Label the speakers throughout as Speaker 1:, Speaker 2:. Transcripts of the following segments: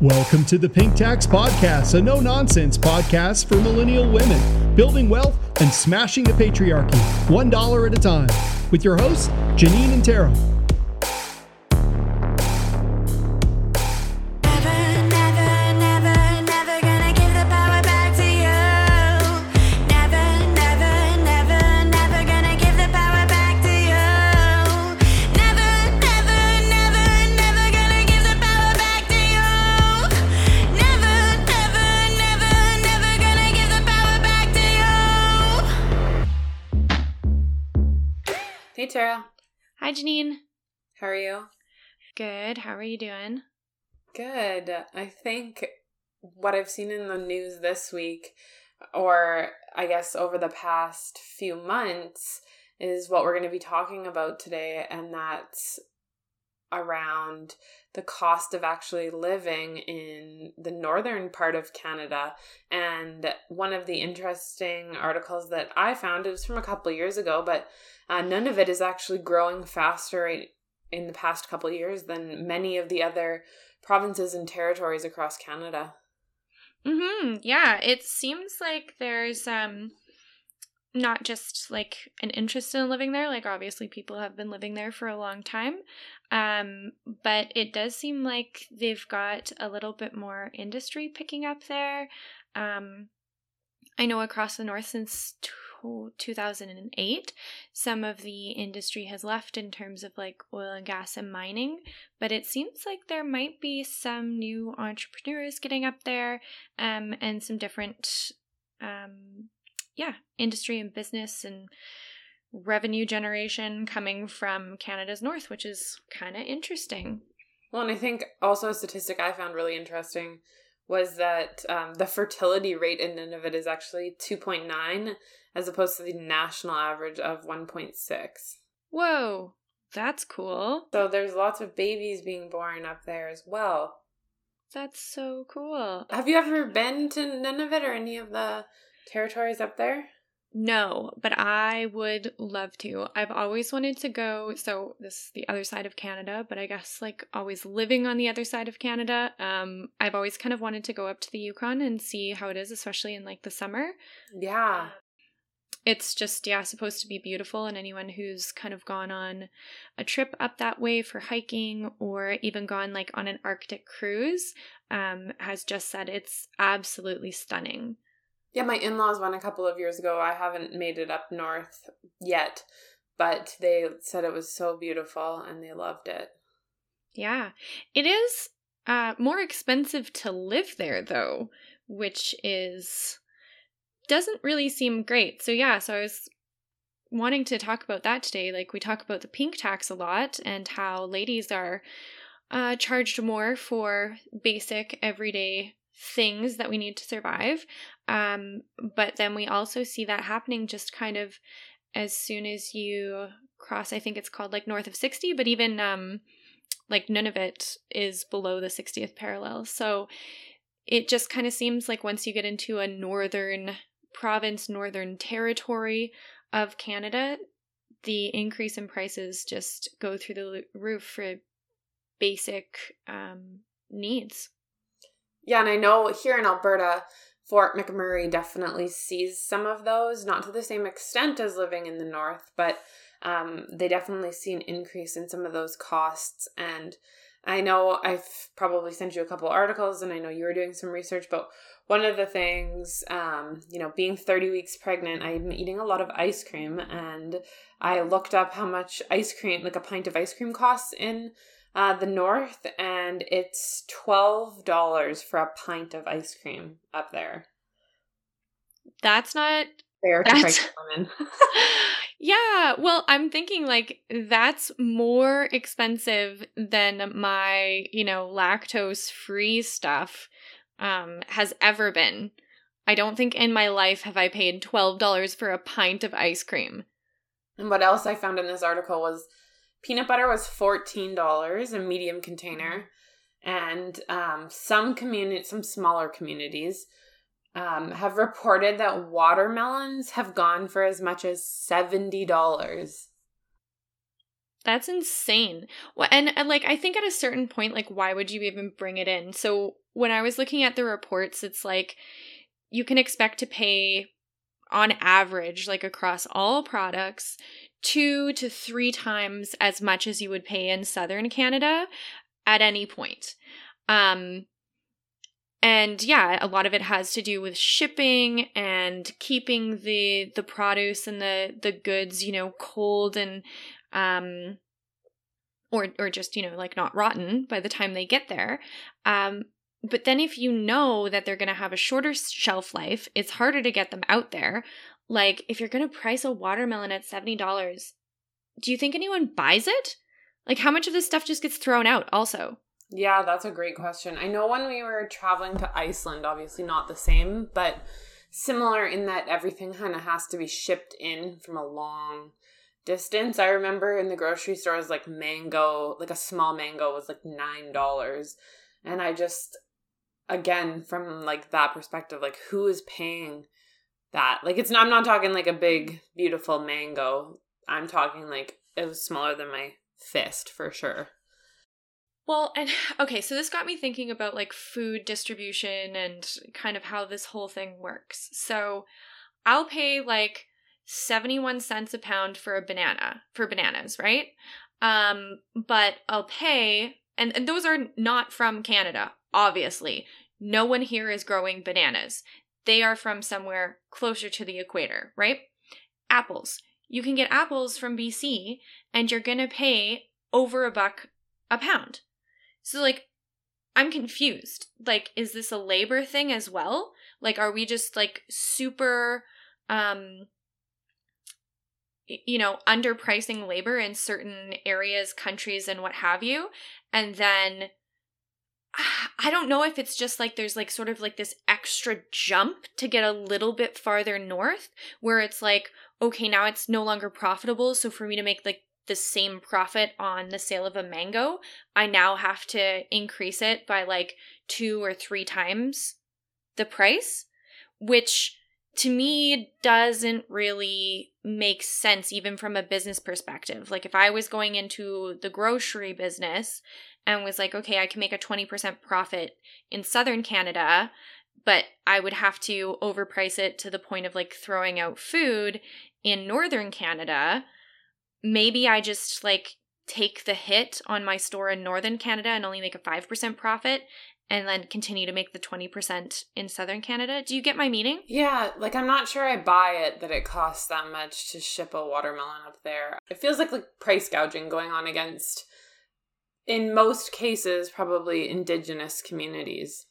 Speaker 1: Welcome to the Pink Tax Podcast, a no nonsense podcast for millennial women, building wealth and smashing the patriarchy, one dollar at a time, with your hosts, Janine and Tara.
Speaker 2: Tara,
Speaker 3: Hi, Janine.
Speaker 2: how are you?
Speaker 3: Good. How are you doing?
Speaker 2: Good. I think what I've seen in the news this week, or I guess over the past few months, is what we're going to be talking about today, and that's around the cost of actually living in the northern part of Canada. And one of the interesting articles that I found, was from a couple years ago, but uh, Nunavut is actually growing faster in the past couple years than many of the other provinces and territories across Canada.
Speaker 3: Mm-hmm. Yeah. It seems like there's um not just like an interest in living there. Like obviously people have been living there for a long time. Um, but it does seem like they've got a little bit more industry picking up there. Um I know across the north since tw 2008, some of the industry has left in terms of like oil and gas and mining, but it seems like there might be some new entrepreneurs getting up there um, and some different, um, yeah, industry and business and revenue generation coming from Canada's north, which is kind of interesting.
Speaker 2: Well, and I think also a statistic I found really interesting was that um, the fertility rate in Nunavut is actually 2.9 as opposed to the national average of 1.6.
Speaker 3: Whoa, that's cool.
Speaker 2: So there's lots of babies being born up there as well.
Speaker 3: That's so cool.
Speaker 2: Have you ever been to Nunavut or any of the territories up there?
Speaker 3: No, but I would love to. I've always wanted to go. So this is the other side of Canada, but I guess like always living on the other side of Canada, um, I've always kind of wanted to go up to the Yukon and see how it is, especially in like the summer.
Speaker 2: Yeah.
Speaker 3: It's just yeah, supposed to be beautiful, and anyone who's kind of gone on a trip up that way for hiking or even gone like on an Arctic cruise, um, has just said it's absolutely stunning.
Speaker 2: Yeah, my in laws went a couple of years ago. I haven't made it up north yet, but they said it was so beautiful and they loved it.
Speaker 3: Yeah. It is uh, more expensive to live there, though, which is. doesn't really seem great. So, yeah, so I was wanting to talk about that today. Like, we talk about the pink tax a lot and how ladies are uh, charged more for basic everyday things that we need to survive. Um, but then we also see that happening just kind of as soon as you cross, I think it's called like north of 60, but even um, like Nunavut is below the 60th parallel. So it just kind of seems like once you get into a northern province, northern territory of Canada, the increase in prices just go through the roof for basic um, needs.
Speaker 2: Yeah, and I know here in Alberta, Fort McMurray definitely sees some of those, not to the same extent as living in the north, but um, they definitely see an increase in some of those costs. And I know I've probably sent you a couple articles, and I know you were doing some research, but one of the things, um, you know, being 30 weeks pregnant, I'm eating a lot of ice cream, and I looked up how much ice cream, like a pint of ice cream, costs in uh, the north, and it's twelve dollars for a pint of ice cream up there.
Speaker 3: That's not
Speaker 2: Fair to
Speaker 3: That's-
Speaker 2: pregnant women.
Speaker 3: Yeah, well, I'm thinking like that's more expensive than my, you know, lactose free stuff um has ever been. I don't think in my life have I paid $12 for a pint of ice cream.
Speaker 2: and what else I found in this article was peanut butter was fourteen dollars a medium container, and um, some community, some smaller communities. Um, have reported that watermelons have gone for as much as seventy dollars.
Speaker 3: That's insane. Well, and, and like I think at a certain point, like why would you even bring it in? So when I was looking at the reports, it's like you can expect to pay on average, like across all products, two to three times as much as you would pay in southern Canada at any point. Um and yeah, a lot of it has to do with shipping and keeping the the produce and the the goods, you know, cold and um or or just, you know, like not rotten by the time they get there. Um but then if you know that they're going to have a shorter shelf life, it's harder to get them out there. Like if you're going to price a watermelon at $70, do you think anyone buys it? Like how much of this stuff just gets thrown out also?
Speaker 2: Yeah, that's a great question. I know when we were traveling to Iceland, obviously not the same, but similar in that everything kind of has to be shipped in from a long distance. I remember in the grocery stores, like mango, like a small mango was like $9. And I just, again, from like that perspective, like who is paying that? Like it's not, I'm not talking like a big, beautiful mango. I'm talking like it was smaller than my fist for sure.
Speaker 3: Well, and okay, so this got me thinking about like food distribution and kind of how this whole thing works. So I'll pay like 71 cents a pound for a banana, for bananas, right? Um, but I'll pay, and, and those are not from Canada, obviously. No one here is growing bananas. They are from somewhere closer to the equator, right? Apples. You can get apples from BC and you're going to pay over a buck a pound. So, like, I'm confused. Like, is this a labor thing as well? Like, are we just like super, um, you know, underpricing labor in certain areas, countries, and what have you? And then I don't know if it's just like there's like sort of like this extra jump to get a little bit farther north where it's like, okay, now it's no longer profitable. So for me to make like the same profit on the sale of a mango, I now have to increase it by like two or three times the price, which to me doesn't really make sense even from a business perspective. Like if I was going into the grocery business and was like, okay, I can make a 20% profit in southern Canada, but I would have to overprice it to the point of like throwing out food in northern Canada. Maybe I just like take the hit on my store in northern Canada and only make a 5% profit and then continue to make the 20% in southern Canada. Do you get my meaning?
Speaker 2: Yeah, like I'm not sure I buy it that it costs that much to ship a watermelon up there. It feels like like price gouging going on against in most cases probably indigenous communities.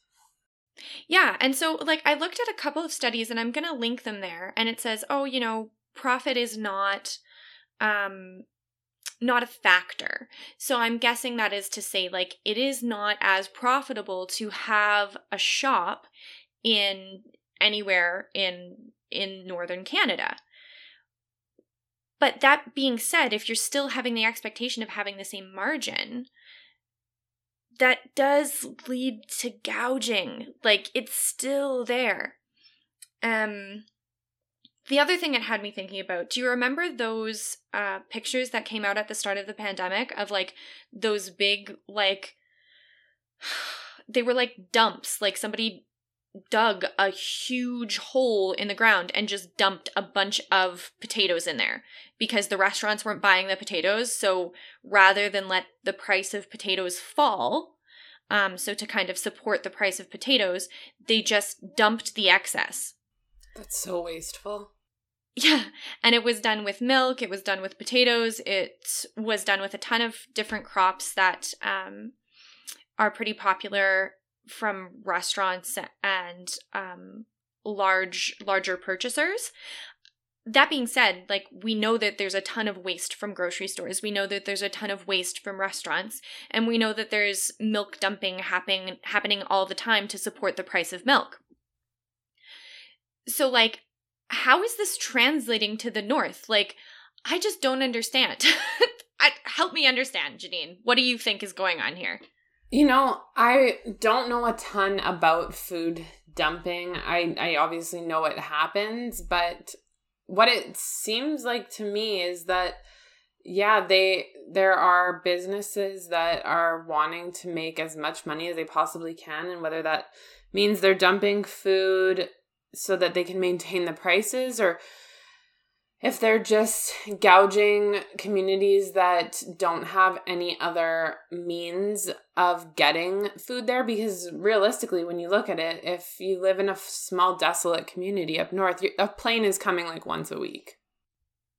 Speaker 3: Yeah, and so like I looked at a couple of studies and I'm going to link them there and it says, "Oh, you know, profit is not um not a factor." So I'm guessing that is to say like it is not as profitable to have a shop in anywhere in in northern Canada. But that being said, if you're still having the expectation of having the same margin, that does lead to gouging. Like it's still there. Um the other thing it had me thinking about, do you remember those uh pictures that came out at the start of the pandemic of like those big like they were like dumps, like somebody dug a huge hole in the ground and just dumped a bunch of potatoes in there because the restaurants weren't buying the potatoes. So rather than let the price of potatoes fall, um, so to kind of support the price of potatoes, they just dumped the excess.
Speaker 2: That's so wasteful.
Speaker 3: Yeah, and it was done with milk, it was done with potatoes, it was done with a ton of different crops that um, are pretty popular from restaurants and um, large larger purchasers. That being said like we know that there's a ton of waste from grocery stores. We know that there's a ton of waste from restaurants. And we know that there's milk dumping happening happening all the time to support the price of milk. So like how is this translating to the north? Like i just don't understand. Help me understand janine. What do you think is going on here
Speaker 2: You know, I don't know a ton about food dumping. I I obviously know it happens, but what it seems like to me is that yeah, they there are businesses that are wanting to make as much money as they possibly can and whether that means they're dumping food so that they can maintain the prices or if they're just gouging communities that don't have any other means of getting food there because realistically when you look at it if you live in a small desolate community up north a plane is coming like once a week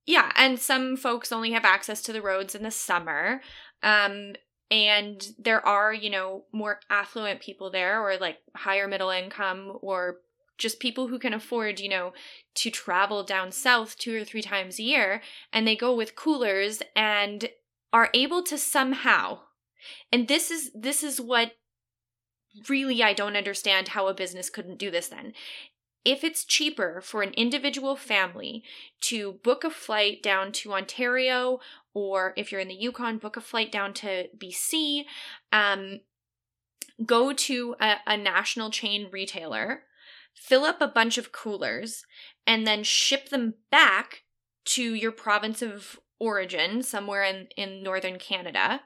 Speaker 3: Yeah, and some folks only have access to the roads in the summer. Um and there are, you know, more affluent people there or like higher middle income or just people who can afford, you know, to travel down south two or three times a year and they go with coolers and are able to somehow and this is this is what really I don't understand how a business couldn't do this then. If it's cheaper for an individual family to book a flight down to Ontario, or if you're in the Yukon, book a flight down to BC, um, go to a, a national chain retailer, fill up a bunch of coolers, and then ship them back to your province of origin, somewhere in, in northern Canada.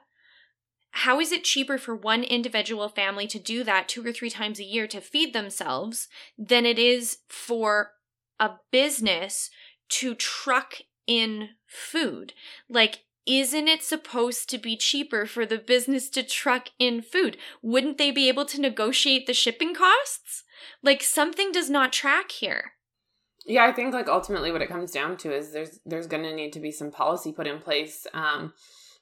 Speaker 3: How is it cheaper for one individual family to do that two or three times a year to feed themselves than it is for a business to truck in food? Like, isn't it supposed to be cheaper for the business to truck in food? Wouldn't they be able to negotiate the shipping costs? Like, something does not track here.
Speaker 2: Yeah, I think like ultimately what it comes down to is there's there's going to need to be some policy put in place. Um,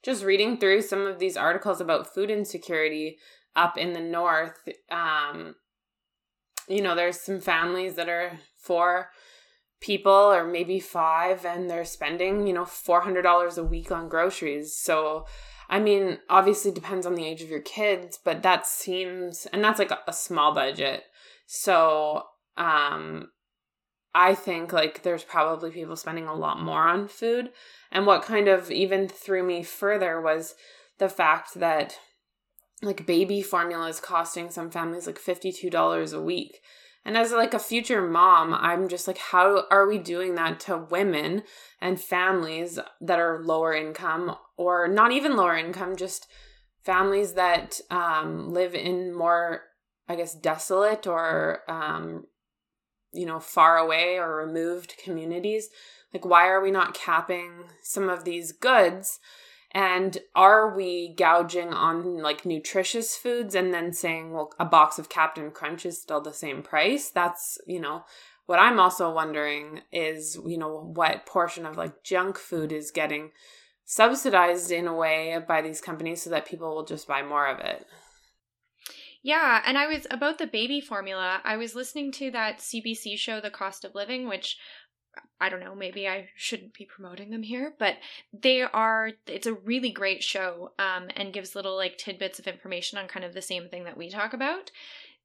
Speaker 2: just reading through some of these articles about food insecurity up in the north, um, you know, there's some families that are four people or maybe five, and they're spending you know four hundred dollars a week on groceries. So. I mean, obviously depends on the age of your kids, but that seems and that's like a, a small budget. So, um I think like there's probably people spending a lot more on food. And what kind of even threw me further was the fact that like baby formula is costing some families like $52 a week. And as like a future mom, I'm just like how are we doing that to women and families that are lower income or not even lower income, just families that um, live in more I guess desolate or um, you know, far away or removed communities. Like, why are we not capping some of these goods? And are we gouging on like nutritious foods and then saying, well, a box of Captain Crunch is still the same price? That's, you know, what I'm also wondering is, you know, what portion of like junk food is getting subsidized in a way by these companies so that people will just buy more of it.
Speaker 3: Yeah, and I was about the baby formula. I was listening to that CBC show, The Cost of Living, which I don't know, maybe I shouldn't be promoting them here, but they are it's a really great show um and gives little like tidbits of information on kind of the same thing that we talk about.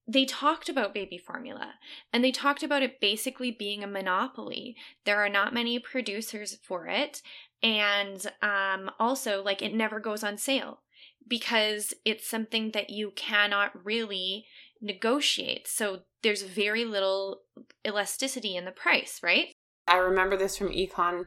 Speaker 3: They talked about baby formula and they talked about it basically being a monopoly. There are not many producers for it and um also like it never goes on sale because it's something that you cannot really negotiate. So there's very little elasticity in the price, right?
Speaker 2: I remember this from Econ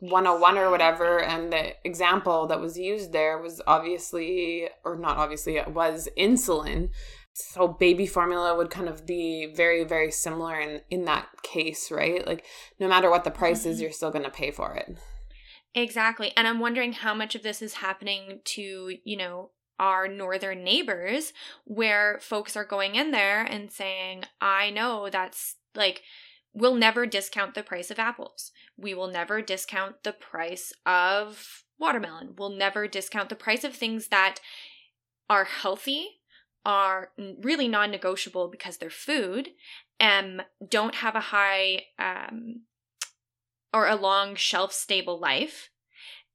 Speaker 2: 101 or whatever, and the example that was used there was obviously, or not obviously, it was insulin. So baby formula would kind of be very, very similar in in that case, right? Like no matter what the price is, mm-hmm. you're still going to pay for it.
Speaker 3: Exactly. And I'm wondering how much of this is happening to, you know, our northern neighbors where folks are going in there and saying, I know that's like, we'll never discount the price of apples. We will never discount the price of watermelon. We'll never discount the price of things that are healthy, are really non negotiable because they're food, and don't have a high um, or a long shelf stable life.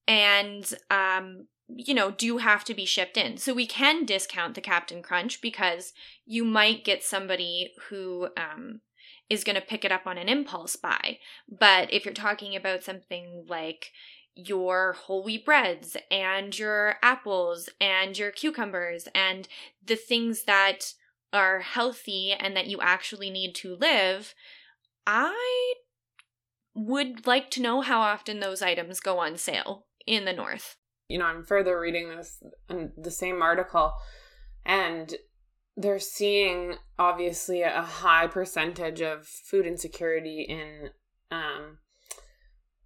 Speaker 3: And um you know do have to be shipped in. So we can discount the captain crunch because you might get somebody who um is going to pick it up on an impulse buy. But if you're talking about something like your whole wheat breads and your apples and your cucumbers and the things that are healthy and that you actually need to live i would like to know how often those items go on sale in the north.
Speaker 2: you know, I'm further reading this the same article, and they're seeing obviously a high percentage of food insecurity in um,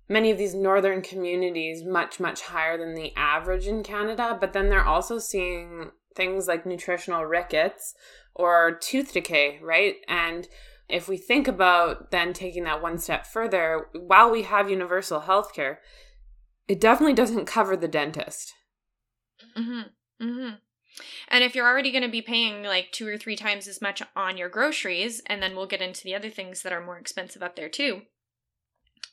Speaker 2: many of these northern communities, much, much higher than the average in Canada. But then they're also seeing things like nutritional rickets or tooth decay, right? And if we think about then taking that one step further, while we have universal health care, it definitely doesn't cover the dentist.
Speaker 3: Mm-hmm. Mm-hmm. And if you're already going to be paying like two or three times as much on your groceries, and then we'll get into the other things that are more expensive up there too,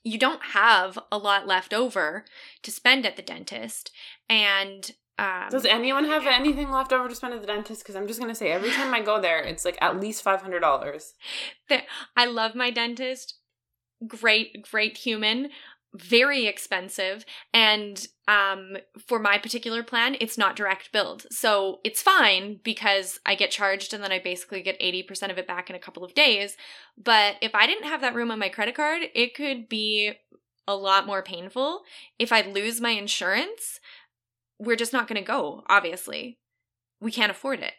Speaker 3: you don't have a lot left over to spend at the dentist. And um,
Speaker 2: Does anyone have anything left over to spend at the dentist? Because I'm just gonna say, every time I go there, it's like at least five hundred dollars.
Speaker 3: I love my dentist. Great, great human. Very expensive. And um, for my particular plan, it's not direct billed. So it's fine because I get charged and then I basically get 80% of it back in a couple of days. But if I didn't have that room on my credit card, it could be a lot more painful. If I lose my insurance, we're just not going to go, obviously. We can't afford it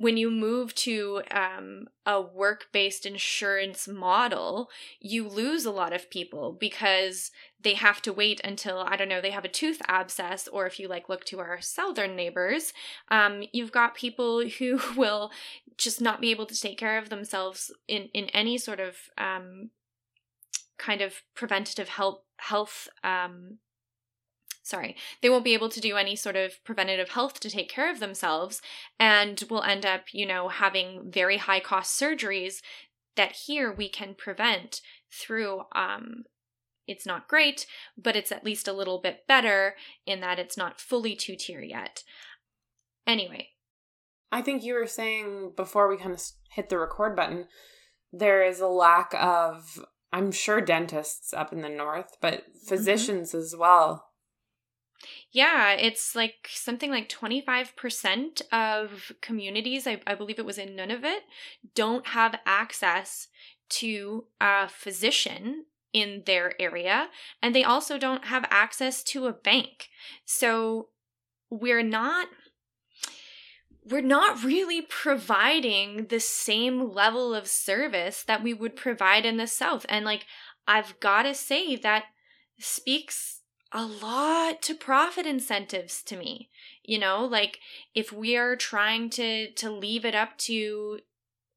Speaker 3: when you move to um, a work based insurance model, you lose a lot of people because they have to wait until, I don't know, they have a tooth abscess, or if you like look to our southern neighbors, um, you've got people who will just not be able to take care of themselves in, in any sort of um, kind of preventative health, health um, sorry, they won't be able to do any sort of preventative health to take care of themselves and will end up, you know, having very high cost surgeries that here we can prevent through um it's not great, but it's at least a little bit better in that it's not fully two tier yet. Anyway,
Speaker 2: I think you were saying before we kind of hit the record button, there is a lack of, I'm sure, dentists up in the north, but physicians as well.
Speaker 3: Yeah, it's like something like 25% of communities, I, I believe it was in Nunavut, don't have access to a physician in their area. And they also don't have access to a bank. So we're not. We're not really providing the same level of service that we would provide in the South. And, like, I've got to say that speaks a lot to profit incentives to me you know? Like if we are trying to to leave it up to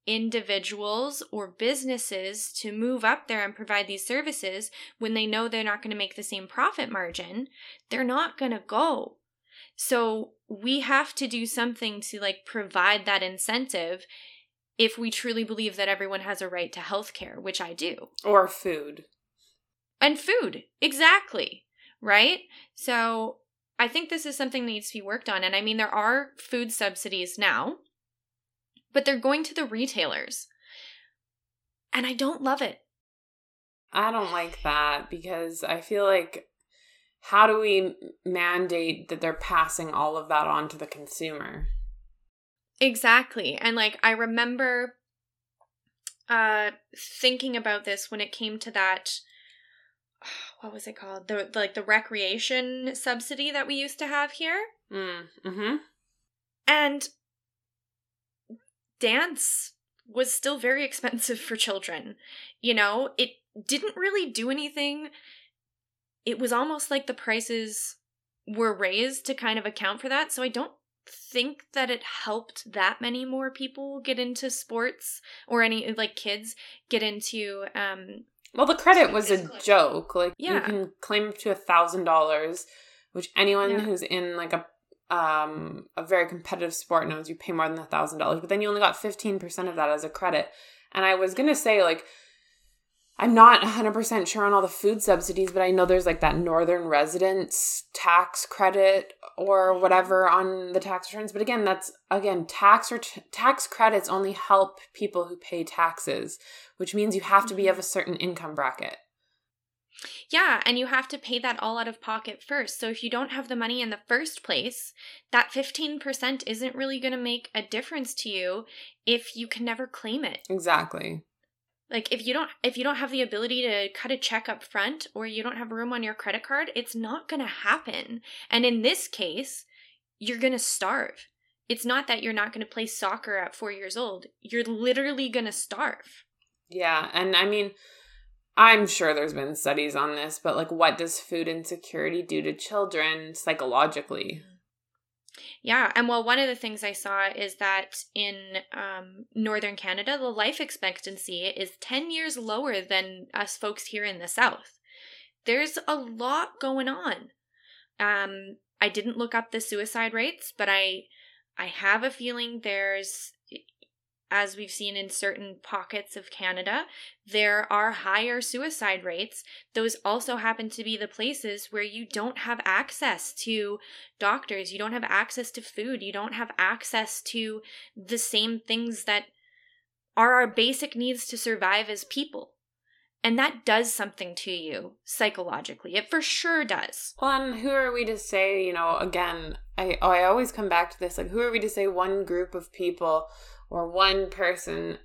Speaker 3: individuals or businesses to move up there and provide these services when they know they're not going to make the same profit margin they're not going to go. So we have to do something to like provide that incentive if we truly believe that everyone has a right to health care which i do.
Speaker 2: Or food.
Speaker 3: and food exactly right so i think this is something that needs to be worked on and i mean there are food subsidies now but they're going to the retailers and i don't love it
Speaker 2: I don't like that because I feel like how do we mandate that they're passing all of that on to the consumer?
Speaker 3: exactly and like i remember uh thinking about this when it came to that what was it called the like the recreation subsidy that we used to have here
Speaker 2: Mm, mm-hmm.
Speaker 3: And dance was still very expensive for children. You know, it didn't really do anything. It was almost like the prices were raised to kind of account for that. So I don't think that it helped that many more people get into sports or any like kids get into um
Speaker 2: Well, the credit was a joke. Like you can claim up to a thousand dollars, which anyone
Speaker 3: Yeah.
Speaker 2: who's in like a um a very competitive sport knows you pay more than a thousand dollars. But then you only got fifteen percent of that as a credit. And I was gonna say like I'm not 100% sure on all the food subsidies, but I know there's like that northern residents tax credit or whatever on the tax returns. But again, that's again tax or tax credits only help people who pay taxes, which means you have to be of a mm-hmm. certain income bracket.
Speaker 3: Yeah, and you have to pay that all out of pocket first. So if you don't have the money in the first place, that 15% isn't really going to make a difference to you if you can never claim it.
Speaker 2: Exactly.
Speaker 3: Like if you don't if you don't have the ability to cut a check up front or you don't have room on your credit card, it's not going to happen. And in this case, you're going to starve. It's not that you're not going to play soccer at 4 years old. You're literally going to starve.
Speaker 2: Yeah, and I mean, I'm sure there's been studies on this, but like, what does food insecurity do to children psychologically?
Speaker 3: Yeah, and well, one of the things I saw is that in um, northern Canada, the life expectancy is 10 years lower than us folks here in the south. There's a lot going on. Um, I didn't look up the suicide rates, but I I have a feeling there's as we've seen in certain pockets of Canada, there are higher suicide rates. Those also happen to be the places where you don't have access to doctors, you don't have access to food, you don't have access to the same things that are our basic needs to survive as people. And that does something to you psychologically. It for sure does.
Speaker 2: Well, and who are we to say, you know, again, I, oh, I always come back to this like, who are we to say one group of people or one person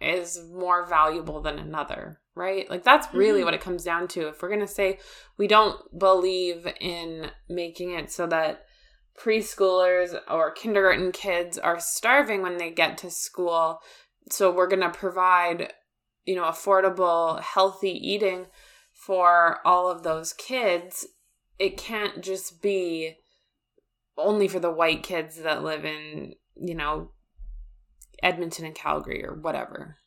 Speaker 2: is more valuable than another, right? Like that's really
Speaker 3: Mhm.
Speaker 2: what it comes down to. If we're going to say we don't believe in making it so that preschoolers or kindergarten kids are starving when they get to school, so we're going to provide, you know, affordable, healthy eating for all of those kids, it can't just be only for the white kids that live in, you know, Edmonton and Calgary or whatever.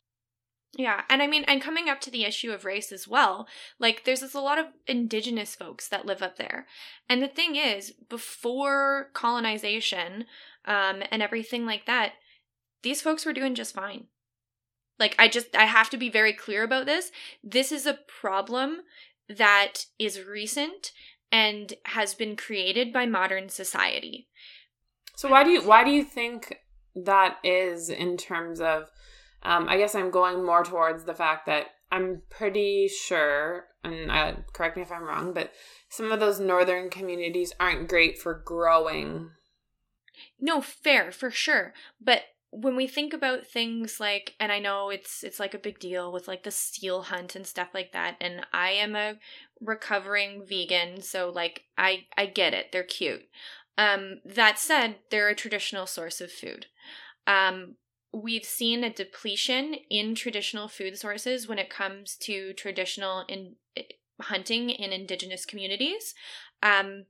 Speaker 3: Yeah, and I mean, and coming up to the issue of race as well, like there's this a lot of indigenous folks that live up there. And the thing is, before colonization um, and everything like that, these folks were doing just fine. Like, I just, I have to be very clear about this. This is a problem that is recent and has been created by modern society.
Speaker 2: So why do you why do you think that is in terms of um, I guess I'm going more towards the fact that I'm pretty sure, and uh, correct me if I'm wrong, but some of those northern communities aren't great for growing.
Speaker 3: No, fair for sure. But when we think about things like and I know it's it's like a big deal with like the seal hunt and stuff like that and I am a recovering vegan so like I I get it. They're cute. Um that said, they're a traditional source of food. Um we've seen a depletion in traditional food sources when it comes to traditional in hunting in indigenous communities. Um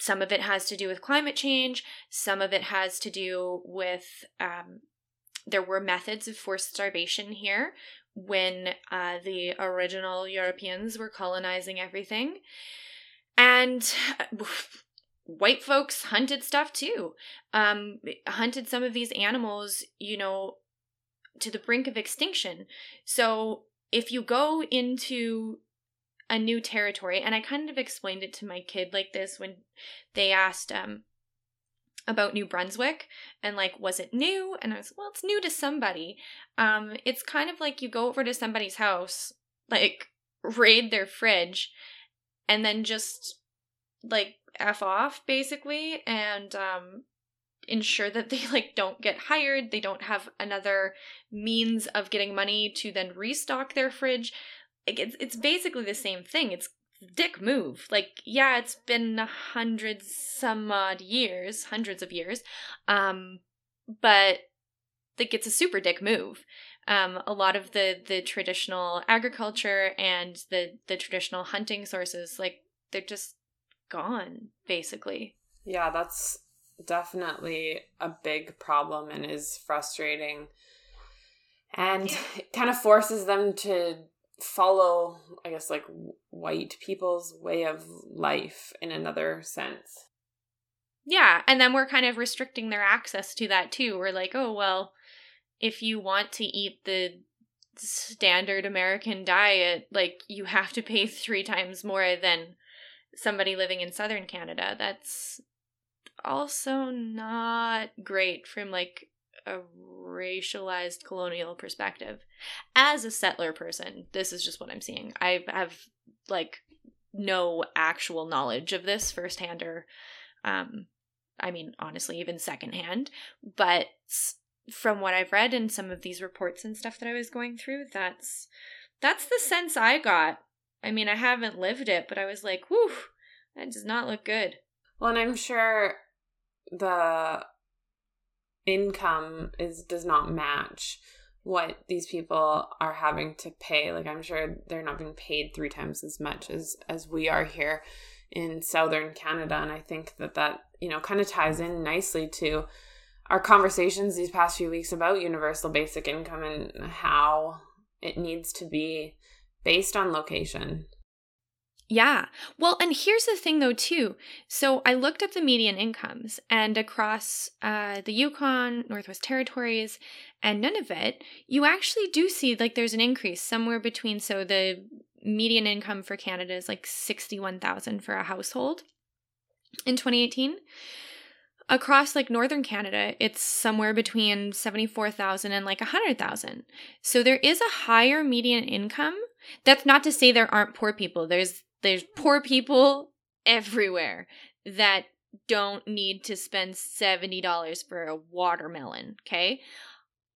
Speaker 3: some of it has to do with climate change. Some of it has to do with um, there were methods of forced starvation here when uh, the original Europeans were colonizing everything. And white folks hunted stuff too. Um, hunted some of these animals, you know, to the brink of extinction. So if you go into a new territory and i kind of explained it to my kid like this when they asked um about new brunswick and like was it new and i was well it's new to somebody um it's kind of like you go over to somebody's house like raid their fridge and then just like f off basically and um ensure that they like don't get hired they don't have another means of getting money to then restock their fridge like it's it's basically the same thing. It's dick move. Like yeah, it's been hundreds some odd years, hundreds of years. Um but like it's a super dick move. Um a lot of the the traditional agriculture and the the traditional hunting sources like they're just gone basically.
Speaker 2: Yeah, that's definitely a big problem and is frustrating. And it kind of forces them to follow, I guess, like white people's way of life in another sense.
Speaker 3: Yeah, and then we're kind of restricting their access to that too. We're like, oh, well, if you want to eat the standard American diet, like you have to pay three times more than somebody living in southern Canada. That's also not great from like a racialized colonial perspective. As a settler person, this is just what I'm seeing. I have like no actual knowledge of this firsthand or um I mean honestly even secondhand, but from what I've read in some of these reports and stuff that I was going through, that's that's the sense I got. I mean, I haven't lived it, but I was like, whew, that does not look good.
Speaker 2: Well, and I'm sure the income is does not match what these people are having to pay. Like I'm sure they're not being paid three times as much as as we are here in southern Canada, and I think that that you know kind of ties in nicely to our conversations these past few weeks about universal basic income and how it needs to be based on location.
Speaker 3: Yeah. Well, and here's the thing though too. So I looked up the median incomes and across uh, the Yukon, Northwest Territories, and Nunavut, you actually do see like there's an increase somewhere between. So the median income for Canada is like sixty-one thousand for a household in 2018. Across like northern Canada, it's somewhere between 74,000 and like 100,000. So there is a higher median income. That's not to say there aren't poor people. There's there's poor people everywhere that don't need to spend $70 for a watermelon, okay?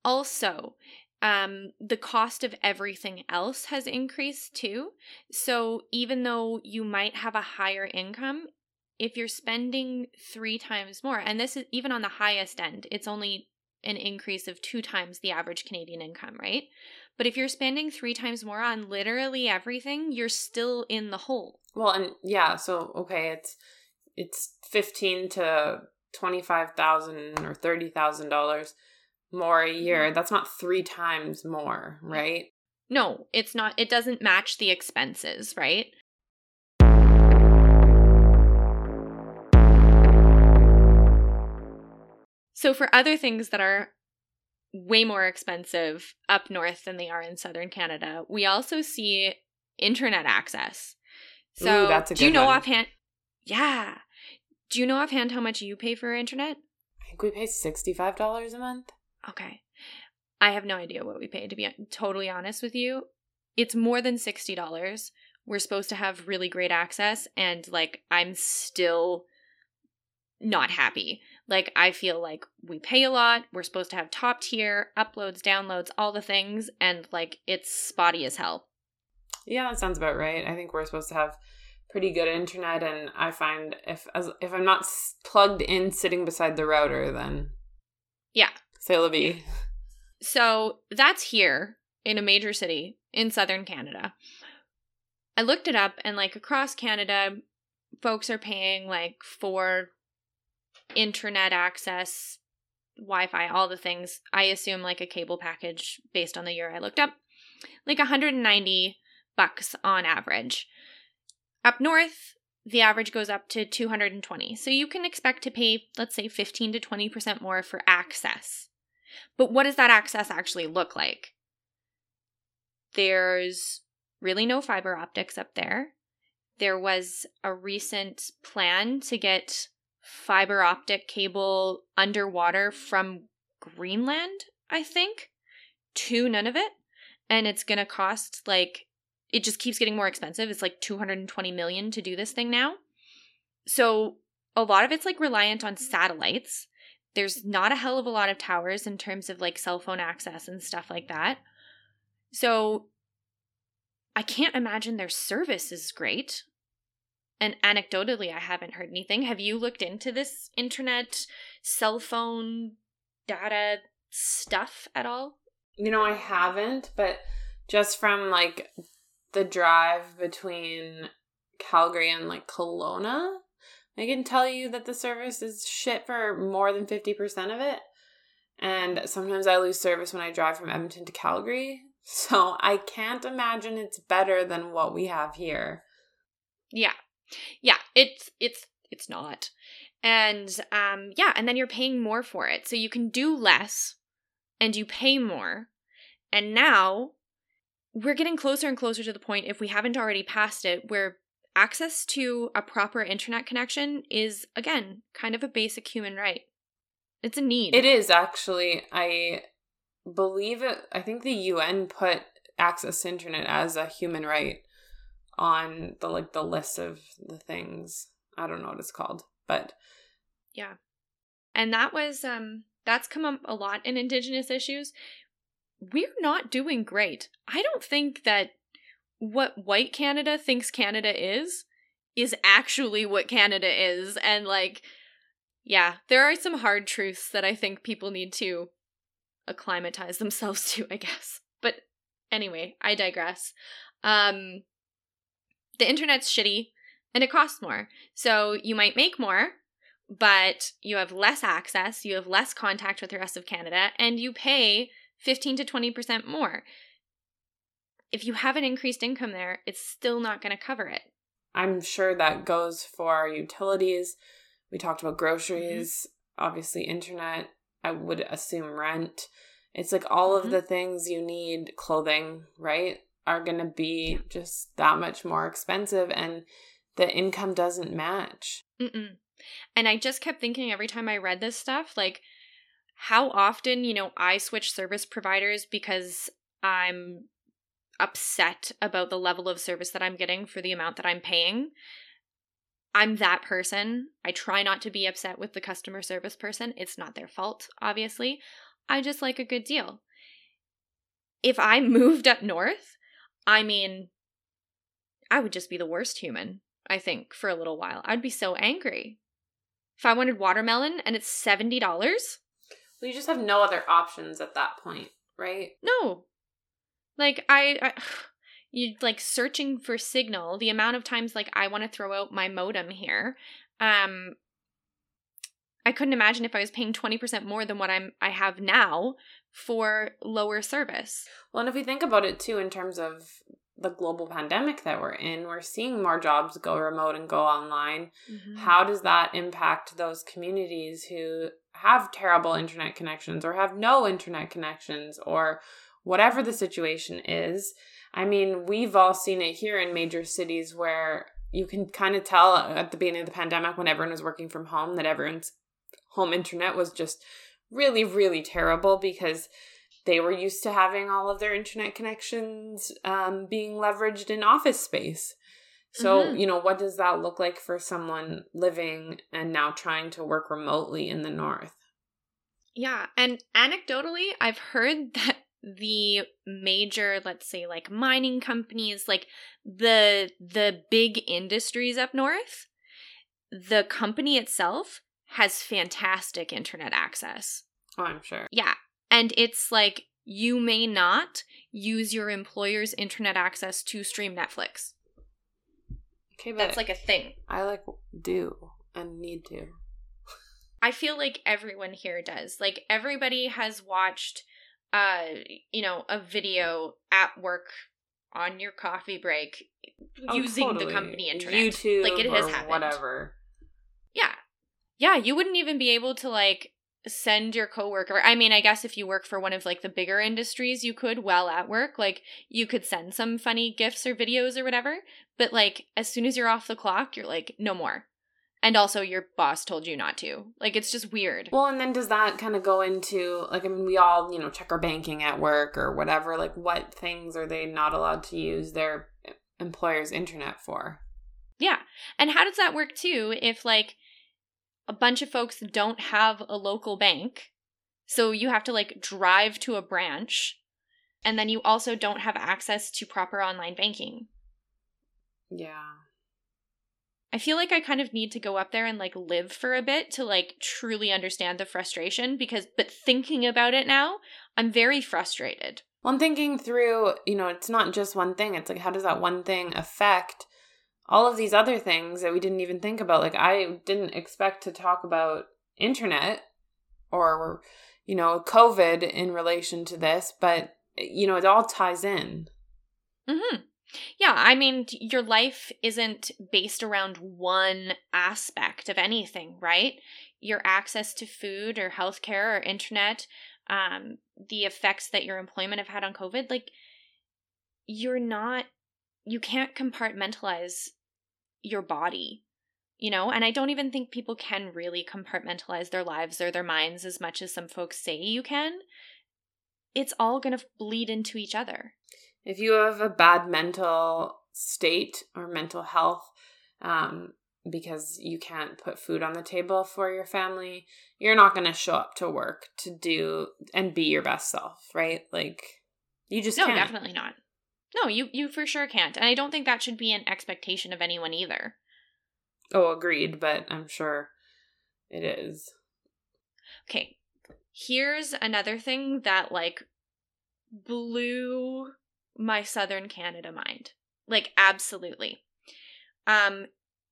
Speaker 3: Also, um, the cost of everything else has increased too. So even though you might have a higher income, if you're spending three times more, and this is even on the highest end, it's only an increase of two times the average Canadian income, right? But if you're spending three times more on literally everything, you're still in the hole.
Speaker 2: Well, and yeah, so okay, it's it's fifteen to twenty five thousand or thirty thousand dollars more a year. Mm-hmm. That's not three times more, right?
Speaker 3: No, it's not, it doesn't match the expenses, right? So, for other things that are way more expensive up north than they are in southern Canada, we also see internet access. So,
Speaker 2: Ooh,
Speaker 3: do you know
Speaker 2: one.
Speaker 3: offhand? Yeah. Do you know offhand how much you pay for internet?
Speaker 2: I think we pay sixty five dollars a month.
Speaker 3: Okay. I have no idea what we pay, to be totally honest with you. It's more than $60. We're supposed to have really great access, and like, I'm still not happy. Like, I feel like we pay a lot. We're supposed to have top tier uploads, downloads, all the things, and like, it's spotty as hell.
Speaker 2: Yeah, that sounds about right. I think we're supposed to have pretty good internet, and I find if as if I'm not s- plugged in, sitting beside the router, then
Speaker 3: Yeah.
Speaker 2: c'est la vie.
Speaker 3: So that's here in a major city in southern Canada. I looked it up and like across Canada, folks are paying like for internet access, Wi Fi, all the things. I assume like a cable package based on the year I looked up, like 190 bucks on average. Up north, the average goes up to 220. So you can expect to pay, let's say, 15 to 20% more for access. But what does that access actually look like? There's really no fiber optics up there. There was a recent plan to get fiber optic cable underwater from Greenland, I think, to Nunavut. And it's going to cost like, it just keeps getting more expensive. It's like 220 million to do this thing now. So a lot of it's like reliant on satellites there's not a hell of a lot of towers in terms of like cell phone access and stuff like that. So I can't imagine their service is great. And anecdotally, I haven't heard anything. Have you looked into this internet, cell phone, data stuff at all?
Speaker 2: You know, I haven't, but just from like the drive between Calgary and like Kelowna, I can tell you that the service is shit for more than 50% of it. And sometimes I lose service when I drive from Edmonton to Calgary. So I can't imagine it's better than what we have here.
Speaker 3: Yeah. Yeah, it's it's it's not. And um yeah, and then you're paying more for it. So you can do less and you pay more. And now we're getting closer and closer to the point if we haven't already passed it where access to a proper internet connection is again kind of a basic human right. It's a need.
Speaker 2: It is actually, I believe it, I think the UN put access to internet as a human right on the like the list of the things. I don't know what it's called, but
Speaker 3: Yeah. And that was um That's come up a lot in Indigenous issues. We're not doing great. I don't think that what white Canada thinks Canada is is actually what Canada is. And like, yeah, there are some hard truths that I think people need to acclimatize themselves to, I guess. But anyway, I digress. Um, the internet's shitty and it costs more. So you might make more, but you have less access, you have less contact with the rest of Canada, and you pay 15 to 20% more. If you have an increased income there, it's still not going to cover it.
Speaker 2: I'm sure that goes for our utilities. We talked about groceries, obviously, internet. I would assume rent. It's like all
Speaker 3: Mhm.
Speaker 2: of the things you need, clothing, right, are going to be just that much more expensive, and the income doesn't match.
Speaker 3: Mm-mm. And I just kept thinking every time I read this stuff, like how often, you know, I switch service providers because I'm upset about the level of service that I'm getting for the amount that I'm paying. I'm that person. I try not to be upset with the customer service person. It's not their fault, obviously. I just like a good deal. If I moved up north, I mean, I would just be the worst human, I think, for a little while. I'd be so angry. If I wanted watermelon and it's $70,
Speaker 2: Well, you just have no other options at that point, right?
Speaker 3: no. Like, I, I you like searching for signal, the amount of times like I want to throw out my modem here. Um, I couldn't imagine if I was paying 20% more than what I'm I have now for lower service.
Speaker 2: Well, and if we think about it too, in terms of the global pandemic that we're in, we're seeing more jobs go remote and go online. Mm-hmm. How does that impact those communities who have terrible internet connections or have no internet connections or whatever the situation is? I mean, we've all seen it here in major cities where you can kind of tell at the beginning of the pandemic when everyone was working from home that everyone's home internet was just really, really terrible because they were used to having all of their internet connections um, being leveraged in office space. So,
Speaker 3: Mhm.
Speaker 2: you know, what does that look like for someone living and now trying to work remotely in the north?
Speaker 3: Yeah, and anecdotally, I've heard that the major, let's say like mining companies, like the the big industries up north, the company itself has fantastic internet access.
Speaker 2: Oh, I'm sure.
Speaker 3: Yeah, and it's like you may not use your employer's internet access to stream Netflix.
Speaker 2: Okay, but
Speaker 3: That's like a thing.
Speaker 2: I like do and need to.
Speaker 3: I feel like everyone here does. Like everybody has watched uh you know, a video at work on your coffee break
Speaker 2: Oh,
Speaker 3: using
Speaker 2: totally.
Speaker 3: the company internet.
Speaker 2: YouTube,
Speaker 3: like it has happened.
Speaker 2: whatever.
Speaker 3: Yeah. You wouldn't even be able to like send your coworker. I mean, I guess if you work for one of like the bigger industries, you could while at work, like you could send some funny gifs or videos or whatever, but like as soon as you're off the clock, you're like no more. And also your boss told you not to. Like it's just weird.
Speaker 2: Well, and then does that kind of go into like I mean, we all you know check our banking at work or whatever. Like, what things are they not allowed to use their uh, employer's internet for?
Speaker 3: Yeah. And how does that work too if like a bunch of folks don't have a local bank? So you have to like drive to a branch and then you also don't have access to proper online banking.
Speaker 2: Yeah.
Speaker 3: I feel like I kind of need to go up there and like live for a bit to like truly understand the frustration because but thinking about it now, I'm very frustrated.
Speaker 2: Well, I'm thinking through, you know, it's not just one thing. It's like, how does that one thing affect all of these other things that we didn't even think about? Like, I didn't expect to talk about internet or, you know, COVID in relation to this, but, you know, it all ties in.
Speaker 3: Mhm. Yeah, I mean, your life isn't based around one aspect of anything, right? Your access to food or healthcare or internet, um, the effects that your employment have had on COVID, like you're not you can't compartmentalize your body. You know, and I don't even think people can really compartmentalize their lives or their minds as much as some folks say you can. It's all going to bleed into each other.
Speaker 2: If you have a bad mental state or mental health, um, because you can't put food on the table for your family, you're not going to show up to work to do and be your best self, right? Like you just
Speaker 3: no,
Speaker 2: can't.
Speaker 3: definitely not. No, you you for sure can't, and I don't think that should be an expectation of anyone either.
Speaker 2: Oh, agreed, but I'm sure it is.
Speaker 3: Okay, here's another thing that like blew my southern Canada mind. Like absolutely. Um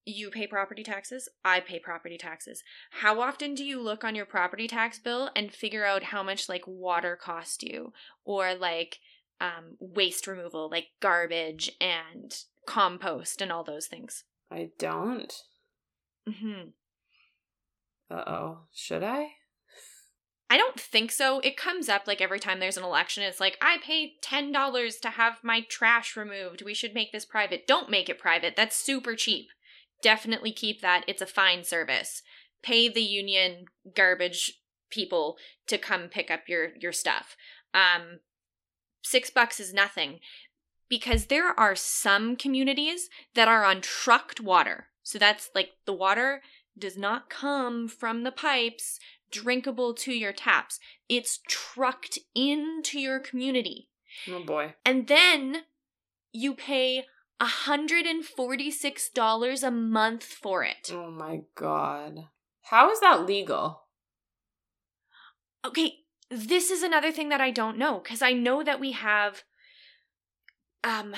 Speaker 3: you pay property taxes, I pay property taxes. How often do you look on your property tax bill and figure out how much like water cost you or like um waste removal like garbage and compost and all those things?
Speaker 2: I don't.
Speaker 3: Mhm.
Speaker 2: Uh oh. Should I?
Speaker 3: I don't think so. It comes up like every time there's an election. It's like, I pay $10 to have my trash removed. We should make this private. Don't make it private. That's super cheap. Definitely keep that. It's a fine service. Pay the union garbage people to come pick up your, your stuff. Um, six bucks is nothing because there are some communities that are on trucked water. So that's like the water does not come from the pipes drinkable to your taps. It's trucked into your community.
Speaker 2: Oh boy.
Speaker 3: And then you pay $146 a month for it.
Speaker 2: Oh my god. How is that legal?
Speaker 3: Okay, this is another thing that I don't know because I know that we have um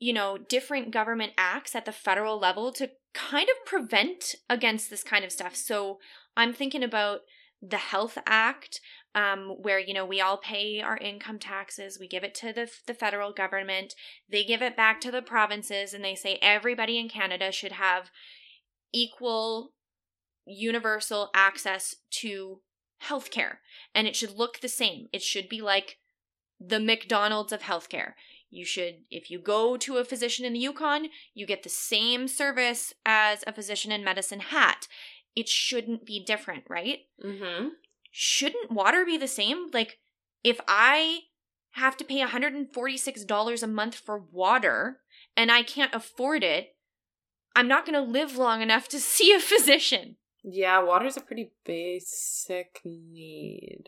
Speaker 3: you know different government acts at the federal level to kind of prevent against this kind of stuff. So I'm thinking about the Health Act, um, where you know we all pay our income taxes, we give it to the the federal government, they give it back to the provinces, and they say everybody in Canada should have equal, universal access to healthcare, and it should look the same. It should be like the McDonald's of healthcare. You should, if you go to a physician in the Yukon, you get the same service as a physician in Medicine Hat it shouldn't be different, right?
Speaker 2: Mm-hmm.
Speaker 3: Shouldn't water be the same? Like, if I have to pay $146 a month for water and I can't afford it, I'm not going to live long enough to see a physician,
Speaker 2: Yeah, water's a pretty basic need.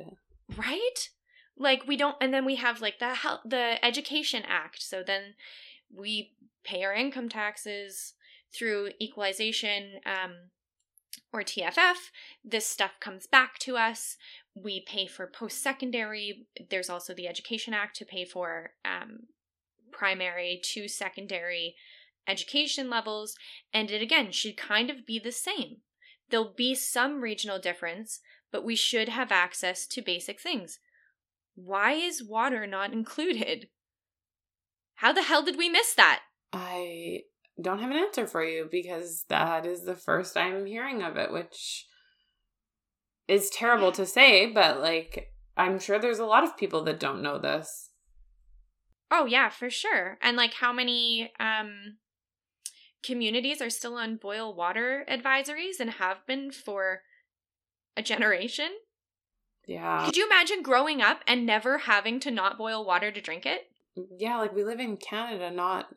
Speaker 3: right? Like we don't and then we have like the health, the education act. So then we pay our income taxes through equalization um or TFF. This stuff comes back to us. We pay for post secondary. There's also the Education Act to pay for um, primary to secondary education levels. And it again should kind of be the same. There'll be some regional difference, but we should have access to basic things. Why is water not included? How the hell did we miss that?
Speaker 2: I don't have an answer for you because that is the first I'm hearing of it, which is terrible to say, but like I'm sure there's a lot of people that don't know this.
Speaker 3: Oh yeah, for sure. And like how many um communities are still on boil water advisories and have been for a generation?
Speaker 2: Yeah.
Speaker 3: Could you imagine growing up and never having to not boil water to drink it?
Speaker 2: Yeah, like we live in Canada, not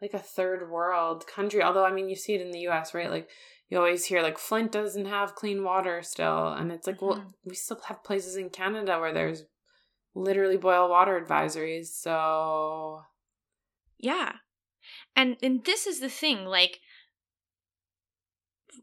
Speaker 2: like a third world country. Although I mean you see it in the US, right? Like you always hear like Flint doesn't have clean water still. And it's like, well,
Speaker 3: Mhm.
Speaker 2: we still have places in Canada where there's literally boil water advisories. So
Speaker 3: Yeah. And and this is the thing, like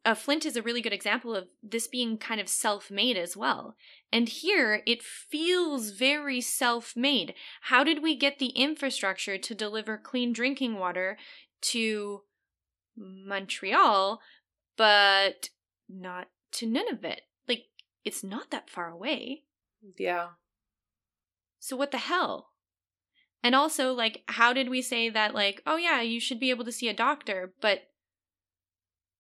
Speaker 3: uh, Flint is a really good example of this being kind of self-made as well. And here it feels very self-made. How did we get the infrastructure to deliver clean drinking water to Montreal but not to Nunavut? Like it's not that far away.
Speaker 2: yeah.
Speaker 3: So what the hell? And also, like, how did we say that, like, oh yeah, you should be able to see a doctor, but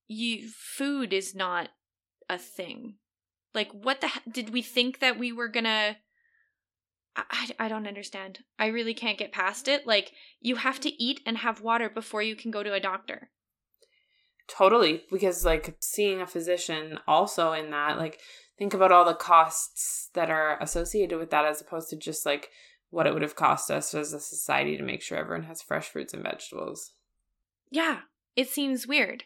Speaker 3: you food is not a thing. Like, what the he- did we think that we were gonna? I I don't understand. I really can't get past it. Like, you have to eat and have water before you can go to a doctor.
Speaker 2: Totally, because like seeing a physician also in that, like think about all the costs that are associated with that as opposed to just like what it would have cost us as a society to make sure everyone has fresh fruits and vegetables.
Speaker 3: Yeah, it seems weird.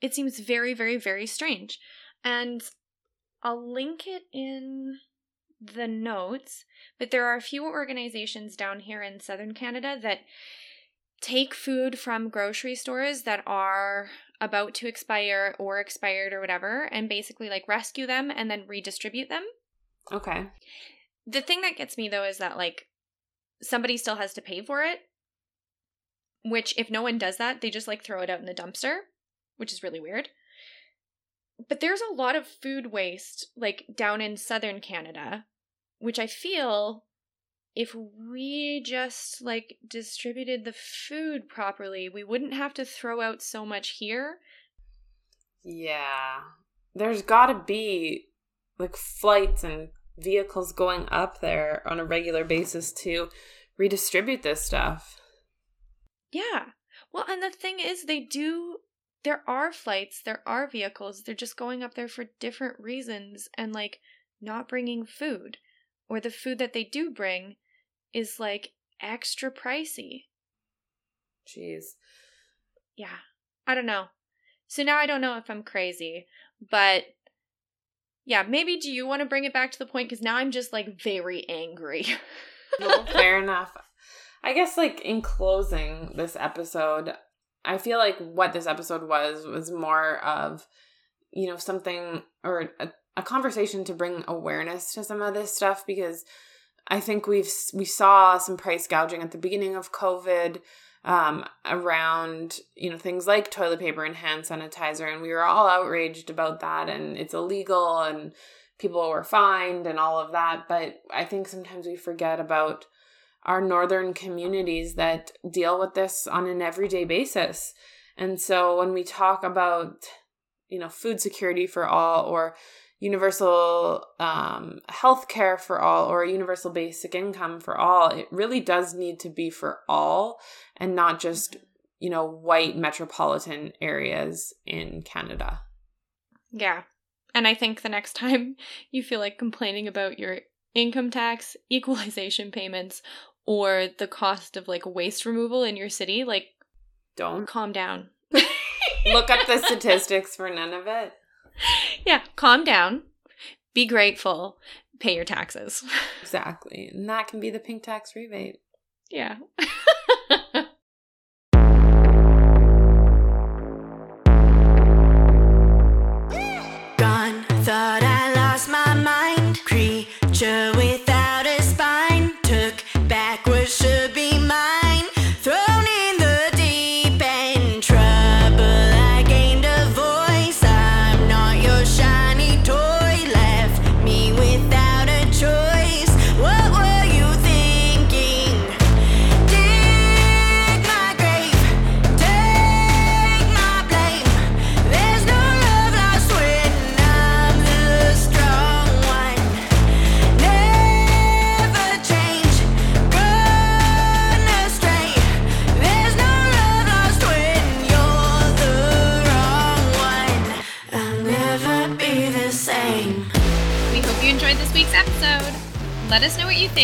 Speaker 3: it seems very, very, very strange. And I'll link it in the notes, but there are a few organizations down here in southern Canada that take food from grocery stores that are about to expire or expired or whatever and basically like rescue them and then redistribute them.
Speaker 2: Okay.
Speaker 3: The thing that gets me though is that like somebody still has to pay for it, which if no one does that, they just like throw it out in the dumpster, which is really weird. But there's a lot of food waste like down in southern Canada, which I feel if we just like distributed the food properly, we wouldn't have to throw out so much here.
Speaker 2: Yeah. There's got to be like flights and vehicles going up there on a regular basis to redistribute this stuff.
Speaker 3: Yeah. Well, and the thing is, they do. There are flights, there are vehicles. They're just going up there for different reasons and like not bringing food. Or the food that they do bring is like extra pricey.
Speaker 2: Jeez.
Speaker 3: Yeah. I don't know. So now I don't know if I'm crazy, but yeah, maybe do you want to bring it back to the point? Because now I'm just like very angry.
Speaker 2: No, fair enough. I guess, like, in closing this episode, I feel like what this episode was was more of, you know, something or a, a conversation to bring awareness to some of this stuff because I think we've we saw some price gouging at the beginning of COVID um, around you know things like toilet paper and hand sanitizer, and we were all outraged about that, and it's illegal, and people were fined, and all of that. But I think sometimes we forget about our northern communities that deal with this on an everyday basis, and so when we talk about you know food security for all or universal um, health care for all or a universal basic income for all, it really does need to be for all and not just, you know, white metropolitan areas in Canada.
Speaker 3: yeah. And I think the next time you feel like complaining about your income tax, equalization payments, or the cost of like waste removal in your city, like
Speaker 2: Don't
Speaker 3: calm down.
Speaker 2: look up the statistics for Nunavut.
Speaker 3: yeah, calm down. Be grateful. Pay your taxes.
Speaker 2: Exactly. And that can be the pink tax rebate.
Speaker 3: yeah.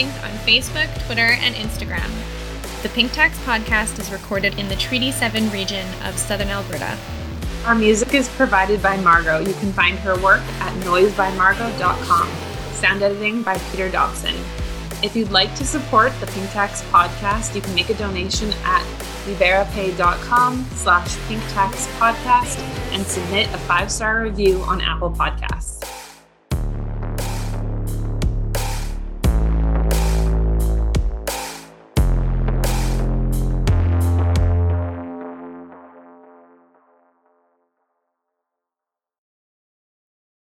Speaker 3: on Facebook, Twitter, and Instagram. The Pink Tax podcast is recorded in the Treaty 7 region of southern Alberta.
Speaker 2: Our music is provided by Margot. You can find her work at noisebymargot.com. Sound editing by Peter Dobson. If you'd like to support the Pink Tax podcast, you can make a donation at liberapay.com slash pinktaxpodcast and submit a five-star review on Apple Podcasts.